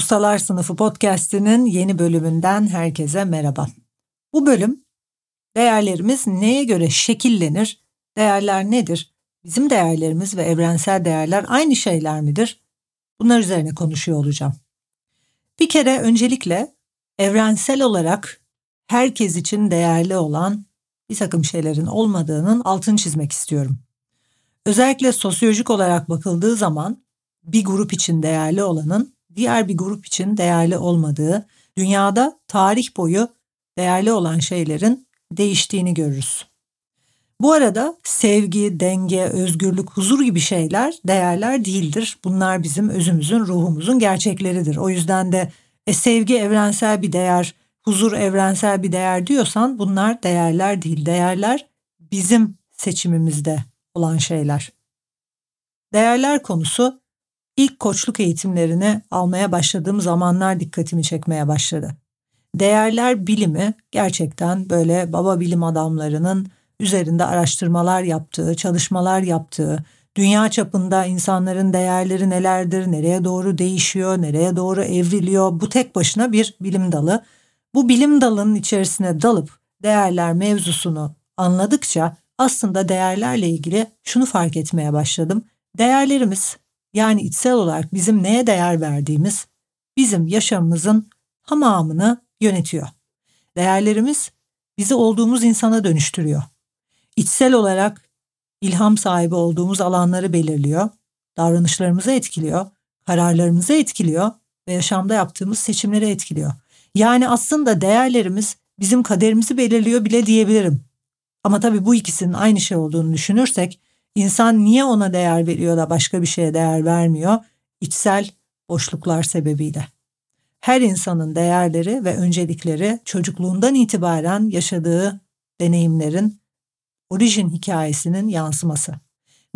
Ustalar Sınıfı podcast'inin yeni bölümünden herkese merhaba. Bu bölüm değerlerimiz neye göre şekillenir, değerler nedir, bizim değerlerimiz ve evrensel değerler aynı şeyler midir? Bunlar üzerine konuşuyor olacağım. Bir kere öncelikle evrensel olarak herkes için değerli olan bir takım şeylerin olmadığının altını çizmek istiyorum. Özellikle sosyolojik olarak bakıldığı zaman bir grup için değerli olanın diğer bir grup için değerli olmadığı, dünyada tarih boyu değerli olan şeylerin değiştiğini görürüz. Bu arada sevgi, denge, özgürlük, huzur gibi şeyler değerler değildir. Bunlar bizim özümüzün, ruhumuzun gerçekleridir. O yüzden de e, sevgi evrensel bir değer, huzur evrensel bir değer diyorsan bunlar değerler değil. Değerler bizim seçimimizde olan şeyler. Değerler konusu ilk koçluk eğitimlerini almaya başladığım zamanlar dikkatimi çekmeye başladı. Değerler bilimi gerçekten böyle baba bilim adamlarının üzerinde araştırmalar yaptığı, çalışmalar yaptığı, dünya çapında insanların değerleri nelerdir, nereye doğru değişiyor, nereye doğru evriliyor bu tek başına bir bilim dalı. Bu bilim dalının içerisine dalıp değerler mevzusunu anladıkça aslında değerlerle ilgili şunu fark etmeye başladım. Değerlerimiz yani içsel olarak bizim neye değer verdiğimiz bizim yaşamımızın tamamını yönetiyor. Değerlerimiz bizi olduğumuz insana dönüştürüyor. İçsel olarak ilham sahibi olduğumuz alanları belirliyor, davranışlarımızı etkiliyor, kararlarımızı etkiliyor ve yaşamda yaptığımız seçimleri etkiliyor. Yani aslında değerlerimiz bizim kaderimizi belirliyor bile diyebilirim. Ama tabii bu ikisinin aynı şey olduğunu düşünürsek insan niye ona değer veriyor da başka bir şeye değer vermiyor? İçsel boşluklar sebebiyle. Her insanın değerleri ve öncelikleri çocukluğundan itibaren yaşadığı deneyimlerin orijin hikayesinin yansıması.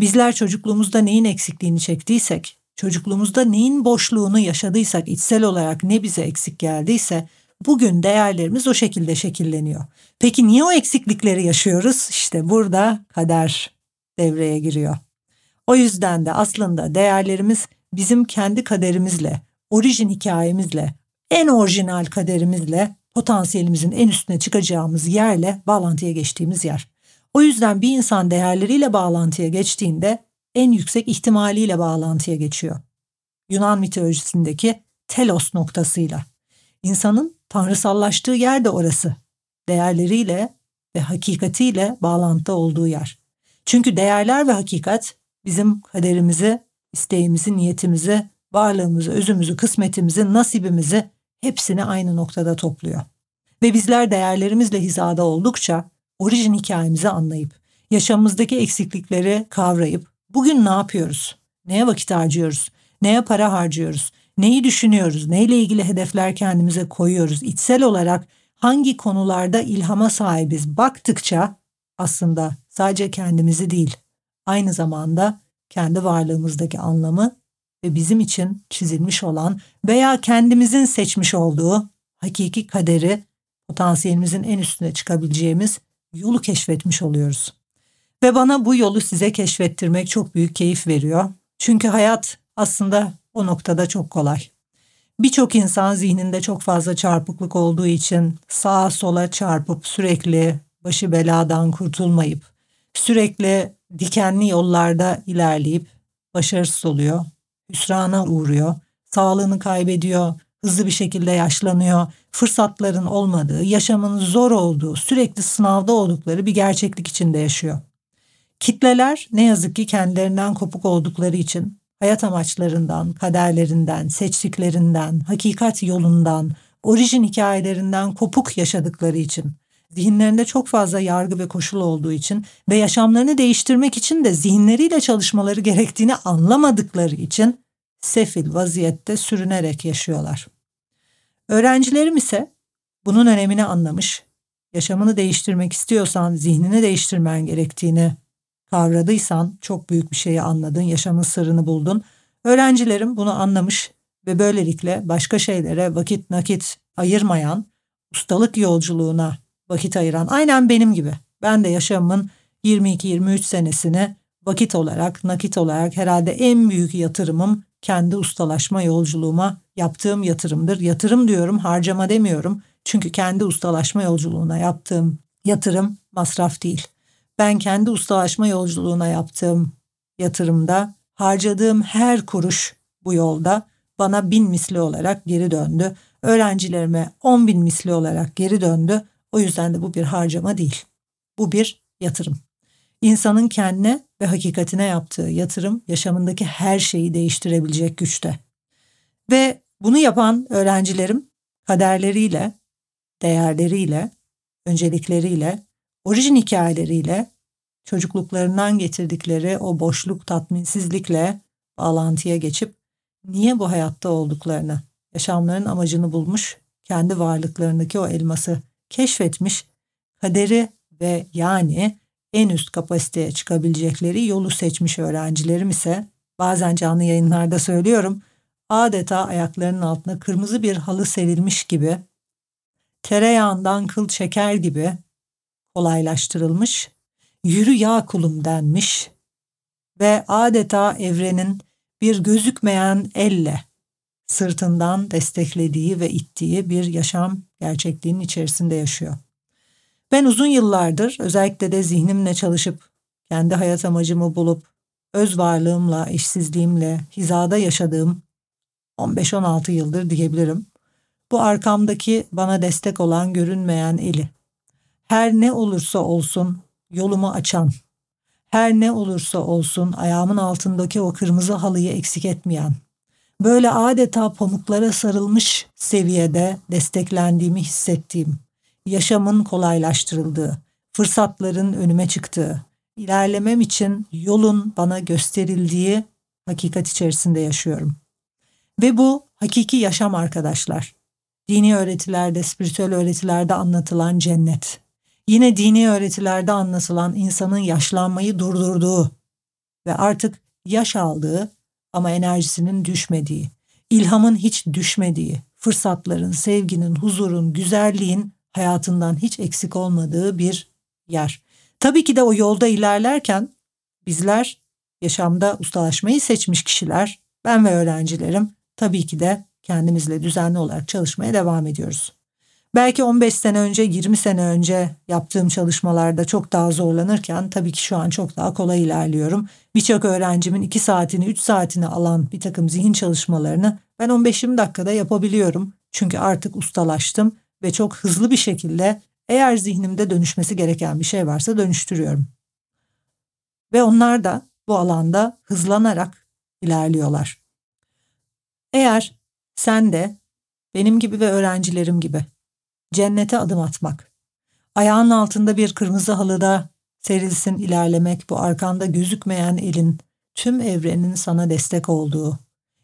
Bizler çocukluğumuzda neyin eksikliğini çektiysek, çocukluğumuzda neyin boşluğunu yaşadıysak, içsel olarak ne bize eksik geldiyse bugün değerlerimiz o şekilde şekilleniyor. Peki niye o eksiklikleri yaşıyoruz? İşte burada kader devreye giriyor. O yüzden de aslında değerlerimiz bizim kendi kaderimizle, orijin hikayemizle, en orijinal kaderimizle, potansiyelimizin en üstüne çıkacağımız yerle bağlantıya geçtiğimiz yer. O yüzden bir insan değerleriyle bağlantıya geçtiğinde en yüksek ihtimaliyle bağlantıya geçiyor. Yunan mitolojisindeki telos noktasıyla. İnsanın tanrısallaştığı yer de orası. Değerleriyle ve hakikatiyle bağlantıda olduğu yer. Çünkü değerler ve hakikat bizim kaderimizi, isteğimizi, niyetimizi, varlığımızı, özümüzü, kısmetimizi, nasibimizi hepsini aynı noktada topluyor. Ve bizler değerlerimizle hizada oldukça orijin hikayemizi anlayıp, yaşamımızdaki eksiklikleri kavrayıp, bugün ne yapıyoruz? Neye vakit harcıyoruz? Neye para harcıyoruz? Neyi düşünüyoruz? Neyle ilgili hedefler kendimize koyuyoruz? İçsel olarak hangi konularda ilhama sahibiz baktıkça aslında sadece kendimizi değil, aynı zamanda kendi varlığımızdaki anlamı ve bizim için çizilmiş olan veya kendimizin seçmiş olduğu hakiki kaderi potansiyelimizin en üstüne çıkabileceğimiz yolu keşfetmiş oluyoruz. Ve bana bu yolu size keşfettirmek çok büyük keyif veriyor. Çünkü hayat aslında o noktada çok kolay. Birçok insan zihninde çok fazla çarpıklık olduğu için sağa sola çarpıp sürekli başı beladan kurtulmayıp sürekli dikenli yollarda ilerleyip başarısız oluyor, hüsrana uğruyor, sağlığını kaybediyor, hızlı bir şekilde yaşlanıyor, fırsatların olmadığı, yaşamın zor olduğu, sürekli sınavda oldukları bir gerçeklik içinde yaşıyor. Kitleler ne yazık ki kendilerinden kopuk oldukları için hayat amaçlarından, kaderlerinden, seçtiklerinden, hakikat yolundan, orijin hikayelerinden kopuk yaşadıkları için, zihinlerinde çok fazla yargı ve koşul olduğu için ve yaşamlarını değiştirmek için de zihinleriyle çalışmaları gerektiğini anlamadıkları için sefil vaziyette sürünerek yaşıyorlar. Öğrencilerim ise bunun önemini anlamış, yaşamını değiştirmek istiyorsan zihnini değiştirmen gerektiğini kavradıysan çok büyük bir şeyi anladın, yaşamın sırrını buldun. Öğrencilerim bunu anlamış ve böylelikle başka şeylere vakit nakit ayırmayan, ustalık yolculuğuna vakit ayıran, aynen benim gibi. Ben de yaşamımın 22-23 senesini vakit olarak, nakit olarak herhalde en büyük yatırımım kendi ustalaşma yolculuğuma yaptığım yatırımdır. Yatırım diyorum, harcama demiyorum. Çünkü kendi ustalaşma yolculuğuna yaptığım yatırım masraf değil. Ben kendi ustalaşma yolculuğuna yaptığım yatırımda harcadığım her kuruş bu yolda bana bin misli olarak geri döndü. Öğrencilerime on bin misli olarak geri döndü. O yüzden de bu bir harcama değil. Bu bir yatırım. İnsanın kendine ve hakikatine yaptığı yatırım yaşamındaki her şeyi değiştirebilecek güçte. Ve bunu yapan öğrencilerim kaderleriyle, değerleriyle, öncelikleriyle, orijin hikayeleriyle, çocukluklarından getirdikleri o boşluk tatminsizlikle bağlantıya geçip niye bu hayatta olduklarını, yaşamların amacını bulmuş, kendi varlıklarındaki o elması keşfetmiş, kaderi ve yani en üst kapasiteye çıkabilecekleri yolu seçmiş öğrencilerim ise bazen canlı yayınlarda söylüyorum adeta ayaklarının altına kırmızı bir halı serilmiş gibi tereyağından kıl şeker gibi kolaylaştırılmış, yürü yağ kulum denmiş ve adeta evrenin bir gözükmeyen elle sırtından desteklediği ve ittiği bir yaşam gerçekliğinin içerisinde yaşıyor. Ben uzun yıllardır özellikle de zihnimle çalışıp kendi hayat amacımı bulup öz varlığımla, işsizliğimle hizada yaşadığım 15-16 yıldır diyebilirim. Bu arkamdaki bana destek olan görünmeyen eli. Her ne olursa olsun yolumu açan, her ne olursa olsun ayağımın altındaki o kırmızı halıyı eksik etmeyen, böyle adeta pamuklara sarılmış seviyede desteklendiğimi hissettiğim, yaşamın kolaylaştırıldığı, fırsatların önüme çıktığı, ilerlemem için yolun bana gösterildiği hakikat içerisinde yaşıyorum. Ve bu hakiki yaşam arkadaşlar. Dini öğretilerde, spiritüel öğretilerde anlatılan cennet. Yine dini öğretilerde anlatılan insanın yaşlanmayı durdurduğu ve artık yaş aldığı ama enerjisinin düşmediği, ilhamın hiç düşmediği, fırsatların, sevginin, huzurun, güzelliğin hayatından hiç eksik olmadığı bir yer. Tabii ki de o yolda ilerlerken bizler yaşamda ustalaşmayı seçmiş kişiler, ben ve öğrencilerim tabii ki de kendimizle düzenli olarak çalışmaya devam ediyoruz. Belki 15 sene önce, 20 sene önce yaptığım çalışmalarda çok daha zorlanırken tabii ki şu an çok daha kolay ilerliyorum. Birçok öğrencimin 2 saatini, 3 saatini alan bir takım zihin çalışmalarını ben 15-20 dakikada yapabiliyorum. Çünkü artık ustalaştım ve çok hızlı bir şekilde eğer zihnimde dönüşmesi gereken bir şey varsa dönüştürüyorum. Ve onlar da bu alanda hızlanarak ilerliyorlar. Eğer sen de benim gibi ve öğrencilerim gibi cennete adım atmak, ayağın altında bir kırmızı halıda serilsin ilerlemek bu arkanda gözükmeyen elin tüm evrenin sana destek olduğu,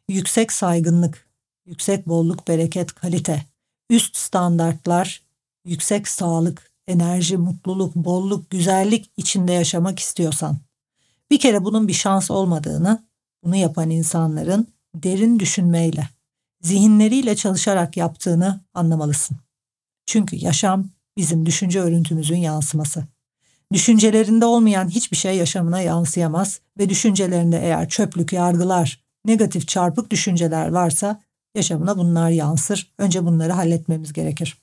yüksek saygınlık, yüksek bolluk, bereket, kalite, üst standartlar, yüksek sağlık, enerji, mutluluk, bolluk, güzellik içinde yaşamak istiyorsan, bir kere bunun bir şans olmadığını, bunu yapan insanların derin düşünmeyle, zihinleriyle çalışarak yaptığını anlamalısın. Çünkü yaşam bizim düşünce örüntümüzün yansıması. Düşüncelerinde olmayan hiçbir şey yaşamına yansıyamaz ve düşüncelerinde eğer çöplük, yargılar, negatif çarpık düşünceler varsa yaşamına bunlar yansır. Önce bunları halletmemiz gerekir.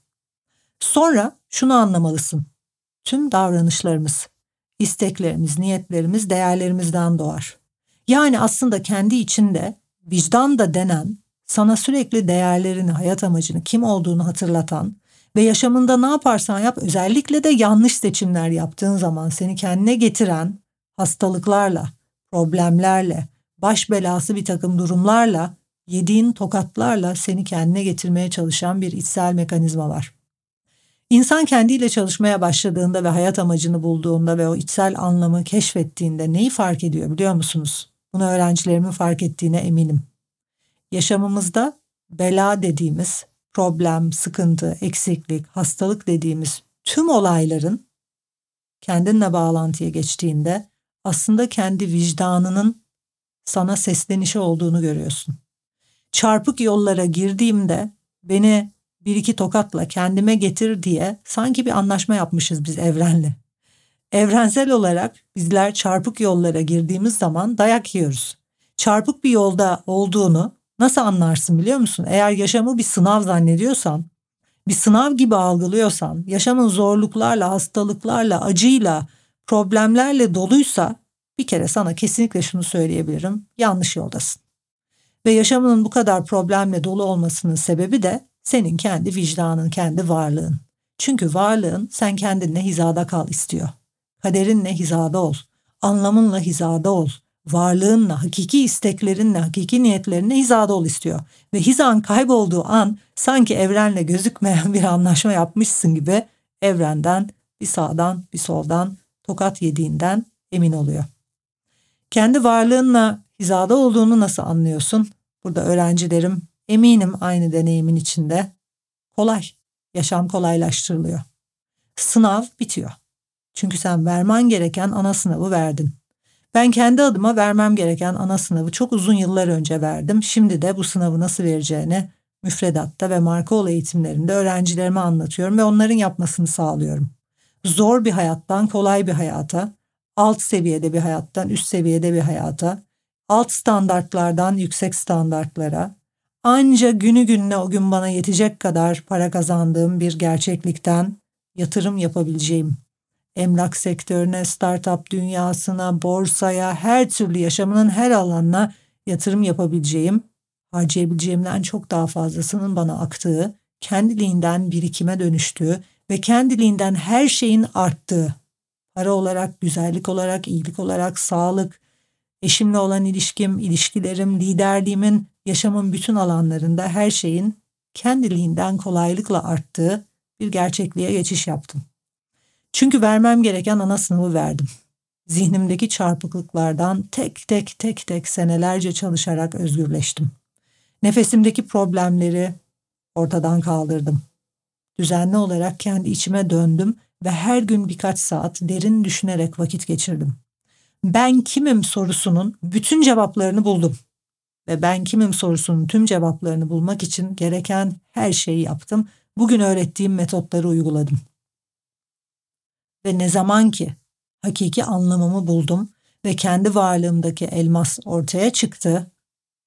Sonra şunu anlamalısın. Tüm davranışlarımız, isteklerimiz, niyetlerimiz değerlerimizden doğar. Yani aslında kendi içinde vicdan da denen, sana sürekli değerlerini, hayat amacını, kim olduğunu hatırlatan ve yaşamında ne yaparsan yap özellikle de yanlış seçimler yaptığın zaman seni kendine getiren hastalıklarla, problemlerle, baş belası bir takım durumlarla, yediğin tokatlarla seni kendine getirmeye çalışan bir içsel mekanizma var. İnsan kendiyle çalışmaya başladığında ve hayat amacını bulduğunda ve o içsel anlamı keşfettiğinde neyi fark ediyor biliyor musunuz? Bunu öğrencilerimin fark ettiğine eminim. Yaşamımızda bela dediğimiz problem, sıkıntı, eksiklik, hastalık dediğimiz tüm olayların kendinle bağlantıya geçtiğinde aslında kendi vicdanının sana seslenişi olduğunu görüyorsun. Çarpık yollara girdiğimde beni bir iki tokatla kendime getir diye sanki bir anlaşma yapmışız biz evrenle. Evrensel olarak bizler çarpık yollara girdiğimiz zaman dayak yiyoruz. Çarpık bir yolda olduğunu nasıl anlarsın biliyor musun? Eğer yaşamı bir sınav zannediyorsan, bir sınav gibi algılıyorsan, yaşamın zorluklarla, hastalıklarla, acıyla, problemlerle doluysa bir kere sana kesinlikle şunu söyleyebilirim. Yanlış yoldasın. Ve yaşamının bu kadar problemle dolu olmasının sebebi de senin kendi vicdanın, kendi varlığın. Çünkü varlığın sen kendinle hizada kal istiyor. Kaderinle hizada ol. Anlamınla hizada ol. Varlığınla, hakiki isteklerinle, hakiki niyetlerinle hizada ol istiyor. Ve hizan kaybolduğu an sanki evrenle gözükmeyen bir anlaşma yapmışsın gibi evrenden bir sağdan bir soldan tokat yediğinden emin oluyor. Kendi varlığınla hizada olduğunu nasıl anlıyorsun? Burada öğrencilerim eminim aynı deneyimin içinde. Kolay. Yaşam kolaylaştırılıyor. Sınav bitiyor. Çünkü sen vermen gereken ana sınavı verdin. Ben kendi adıma vermem gereken ana sınavı çok uzun yıllar önce verdim. Şimdi de bu sınavı nasıl vereceğini müfredatta ve marka eğitimlerinde öğrencilerime anlatıyorum ve onların yapmasını sağlıyorum. Zor bir hayattan kolay bir hayata, alt seviyede bir hayattan üst seviyede bir hayata, alt standartlardan yüksek standartlara, anca günü gününe o gün bana yetecek kadar para kazandığım bir gerçeklikten yatırım yapabileceğim. Emlak sektörüne, startup dünyasına, borsaya, her türlü yaşamının her alanına yatırım yapabileceğim, harcayabileceğimden çok daha fazlasının bana aktığı, kendiliğinden birikime dönüştüğü ve kendiliğinden her şeyin arttığı para olarak, güzellik olarak, iyilik olarak, sağlık, eşimle olan ilişkim, ilişkilerim, liderliğimin, yaşamın bütün alanlarında her şeyin kendiliğinden kolaylıkla arttığı bir gerçekliğe geçiş yaptım. Çünkü vermem gereken ana sınavı verdim. Zihnimdeki çarpıklıklardan tek tek tek tek senelerce çalışarak özgürleştim. Nefesimdeki problemleri ortadan kaldırdım. Düzenli olarak kendi içime döndüm ve her gün birkaç saat derin düşünerek vakit geçirdim. Ben kimim sorusunun bütün cevaplarını buldum. Ve ben kimim sorusunun tüm cevaplarını bulmak için gereken her şeyi yaptım. Bugün öğrettiğim metotları uyguladım. Ve ne zaman ki hakiki anlamımı buldum ve kendi varlığımdaki elmas ortaya çıktı,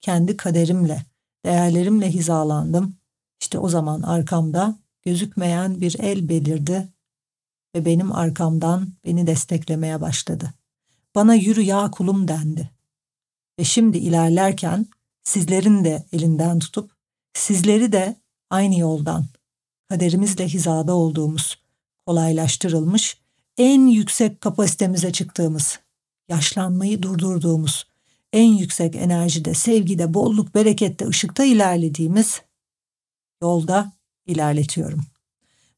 kendi kaderimle, değerlerimle hizalandım. İşte o zaman arkamda gözükmeyen bir el belirdi ve benim arkamdan beni desteklemeye başladı. Bana yürü ya kulum dendi. Ve şimdi ilerlerken sizlerin de elinden tutup sizleri de aynı yoldan kaderimizle hizada olduğumuz, kolaylaştırılmış, en yüksek kapasitemize çıktığımız, yaşlanmayı durdurduğumuz, en yüksek enerjide, sevgide, bolluk, berekette, ışıkta ilerlediğimiz yolda ilerletiyorum.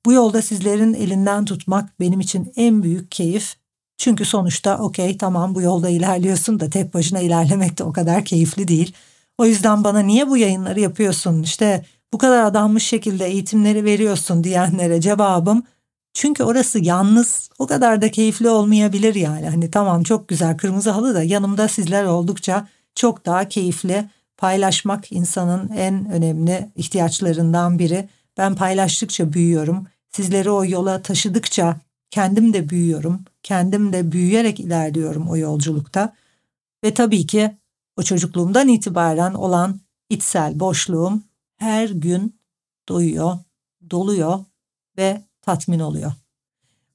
Bu yolda sizlerin elinden tutmak benim için en büyük keyif. Çünkü sonuçta okey tamam bu yolda ilerliyorsun da tek başına ilerlemek de o kadar keyifli değil. O yüzden bana niye bu yayınları yapıyorsun işte bu kadar adanmış şekilde eğitimleri veriyorsun diyenlere cevabım çünkü orası yalnız o kadar da keyifli olmayabilir yani. Hani tamam çok güzel kırmızı halı da yanımda sizler oldukça çok daha keyifli paylaşmak insanın en önemli ihtiyaçlarından biri. Ben paylaştıkça büyüyorum. Sizleri o yola taşıdıkça kendim de büyüyorum. Kendim de büyüyerek ilerliyorum o yolculukta. Ve tabii ki o çocukluğumdan itibaren olan içsel boşluğum her gün doyuyor, doluyor ve tatmin oluyor.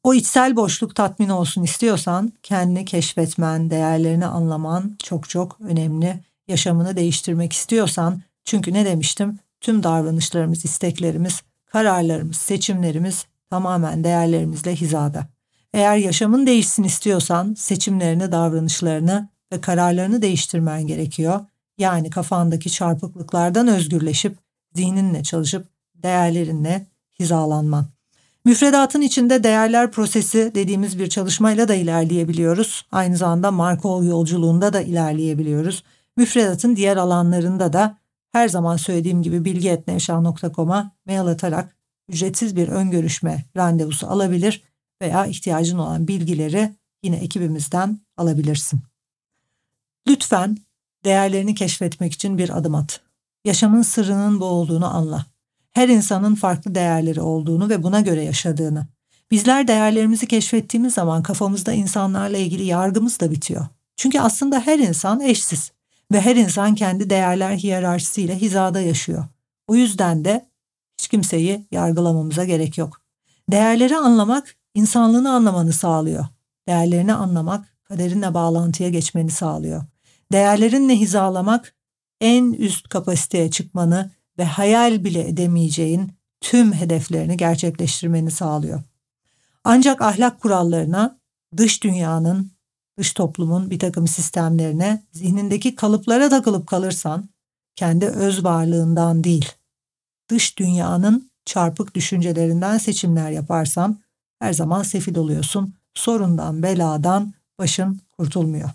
O içsel boşluk tatmin olsun istiyorsan kendini keşfetmen, değerlerini anlaman çok çok önemli. Yaşamını değiştirmek istiyorsan çünkü ne demiştim? Tüm davranışlarımız, isteklerimiz, kararlarımız, seçimlerimiz tamamen değerlerimizle hizada. Eğer yaşamın değişsin istiyorsan seçimlerini, davranışlarını ve kararlarını değiştirmen gerekiyor. Yani kafandaki çarpıklıklardan özgürleşip zihninle çalışıp değerlerinle hizalanman. Müfredatın içinde değerler prosesi dediğimiz bir çalışmayla da ilerleyebiliyoruz. Aynı zamanda Markov yolculuğunda da ilerleyebiliyoruz. Müfredatın diğer alanlarında da her zaman söylediğim gibi bilgi.nevşah.com'a mail atarak ücretsiz bir ön görüşme randevusu alabilir veya ihtiyacın olan bilgileri yine ekibimizden alabilirsin. Lütfen değerlerini keşfetmek için bir adım at. Yaşamın sırrının bu olduğunu anla. Her insanın farklı değerleri olduğunu ve buna göre yaşadığını. Bizler değerlerimizi keşfettiğimiz zaman kafamızda insanlarla ilgili yargımız da bitiyor. Çünkü aslında her insan eşsiz ve her insan kendi değerler hiyerarşisiyle hizada yaşıyor. O yüzden de hiç kimseyi yargılamamıza gerek yok. Değerleri anlamak insanlığını anlamanı sağlıyor. Değerlerini anlamak kaderinle bağlantıya geçmeni sağlıyor. Değerlerinle hizalamak en üst kapasiteye çıkmanı ve hayal bile edemeyeceğin tüm hedeflerini gerçekleştirmeni sağlıyor. Ancak ahlak kurallarına, dış dünyanın, dış toplumun bir takım sistemlerine, zihnindeki kalıplara takılıp kalırsan, kendi öz varlığından değil, dış dünyanın çarpık düşüncelerinden seçimler yaparsan, her zaman sefil oluyorsun, sorundan, beladan başın kurtulmuyor.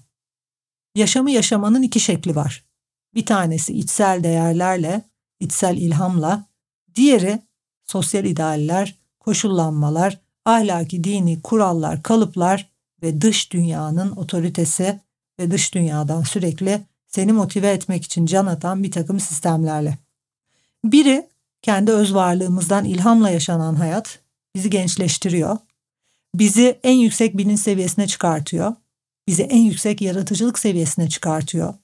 Yaşamı yaşamanın iki şekli var. Bir tanesi içsel değerlerle, içsel ilhamla, diğeri sosyal idealler, koşullanmalar, ahlaki dini kurallar, kalıplar ve dış dünyanın otoritesi ve dış dünyadan sürekli seni motive etmek için can atan bir takım sistemlerle. Biri kendi öz varlığımızdan ilhamla yaşanan hayat bizi gençleştiriyor. Bizi en yüksek bilinç seviyesine çıkartıyor. Bizi en yüksek yaratıcılık seviyesine çıkartıyor.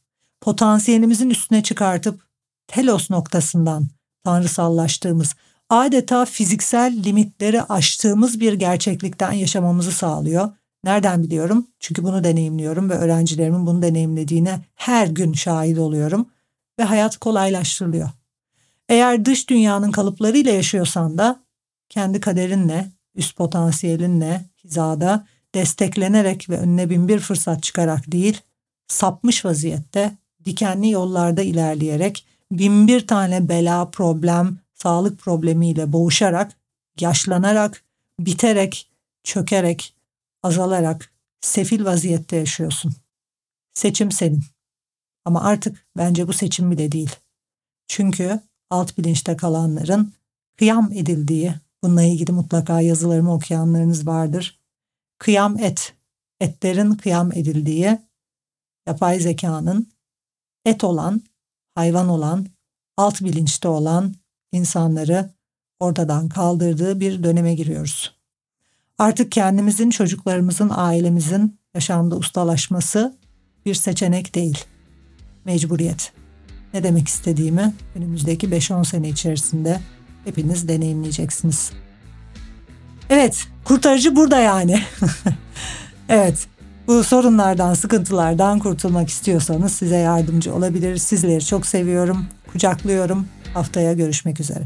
Potansiyelimizin üstüne çıkartıp telos noktasından tanrısallaştığımız, adeta fiziksel limitleri aştığımız bir gerçeklikten yaşamamızı sağlıyor. Nereden biliyorum? Çünkü bunu deneyimliyorum ve öğrencilerimin bunu deneyimlediğine her gün şahit oluyorum ve hayat kolaylaştırılıyor. Eğer dış dünyanın kalıplarıyla yaşıyorsan da kendi kaderinle, üst potansiyelinle, hizada desteklenerek ve önüne bin bir fırsat çıkarak değil, sapmış vaziyette, dikenli yollarda ilerleyerek, bin bir tane bela, problem, sağlık problemiyle boğuşarak, yaşlanarak, biterek, çökerek, azalarak, sefil vaziyette yaşıyorsun. Seçim senin. Ama artık bence bu seçim bile değil. Çünkü alt bilinçte kalanların kıyam edildiği, bununla ilgili mutlaka yazılarımı okuyanlarınız vardır. Kıyam et, etlerin kıyam edildiği, yapay zekanın et olan, hayvan olan, alt bilinçte olan insanları ortadan kaldırdığı bir döneme giriyoruz. Artık kendimizin, çocuklarımızın, ailemizin yaşamda ustalaşması bir seçenek değil, mecburiyet. Ne demek istediğimi önümüzdeki 5-10 sene içerisinde hepiniz deneyimleyeceksiniz. Evet, kurtarıcı burada yani. evet, bu sorunlardan, sıkıntılardan kurtulmak istiyorsanız size yardımcı olabilir. Sizleri çok seviyorum, kucaklıyorum. Haftaya görüşmek üzere.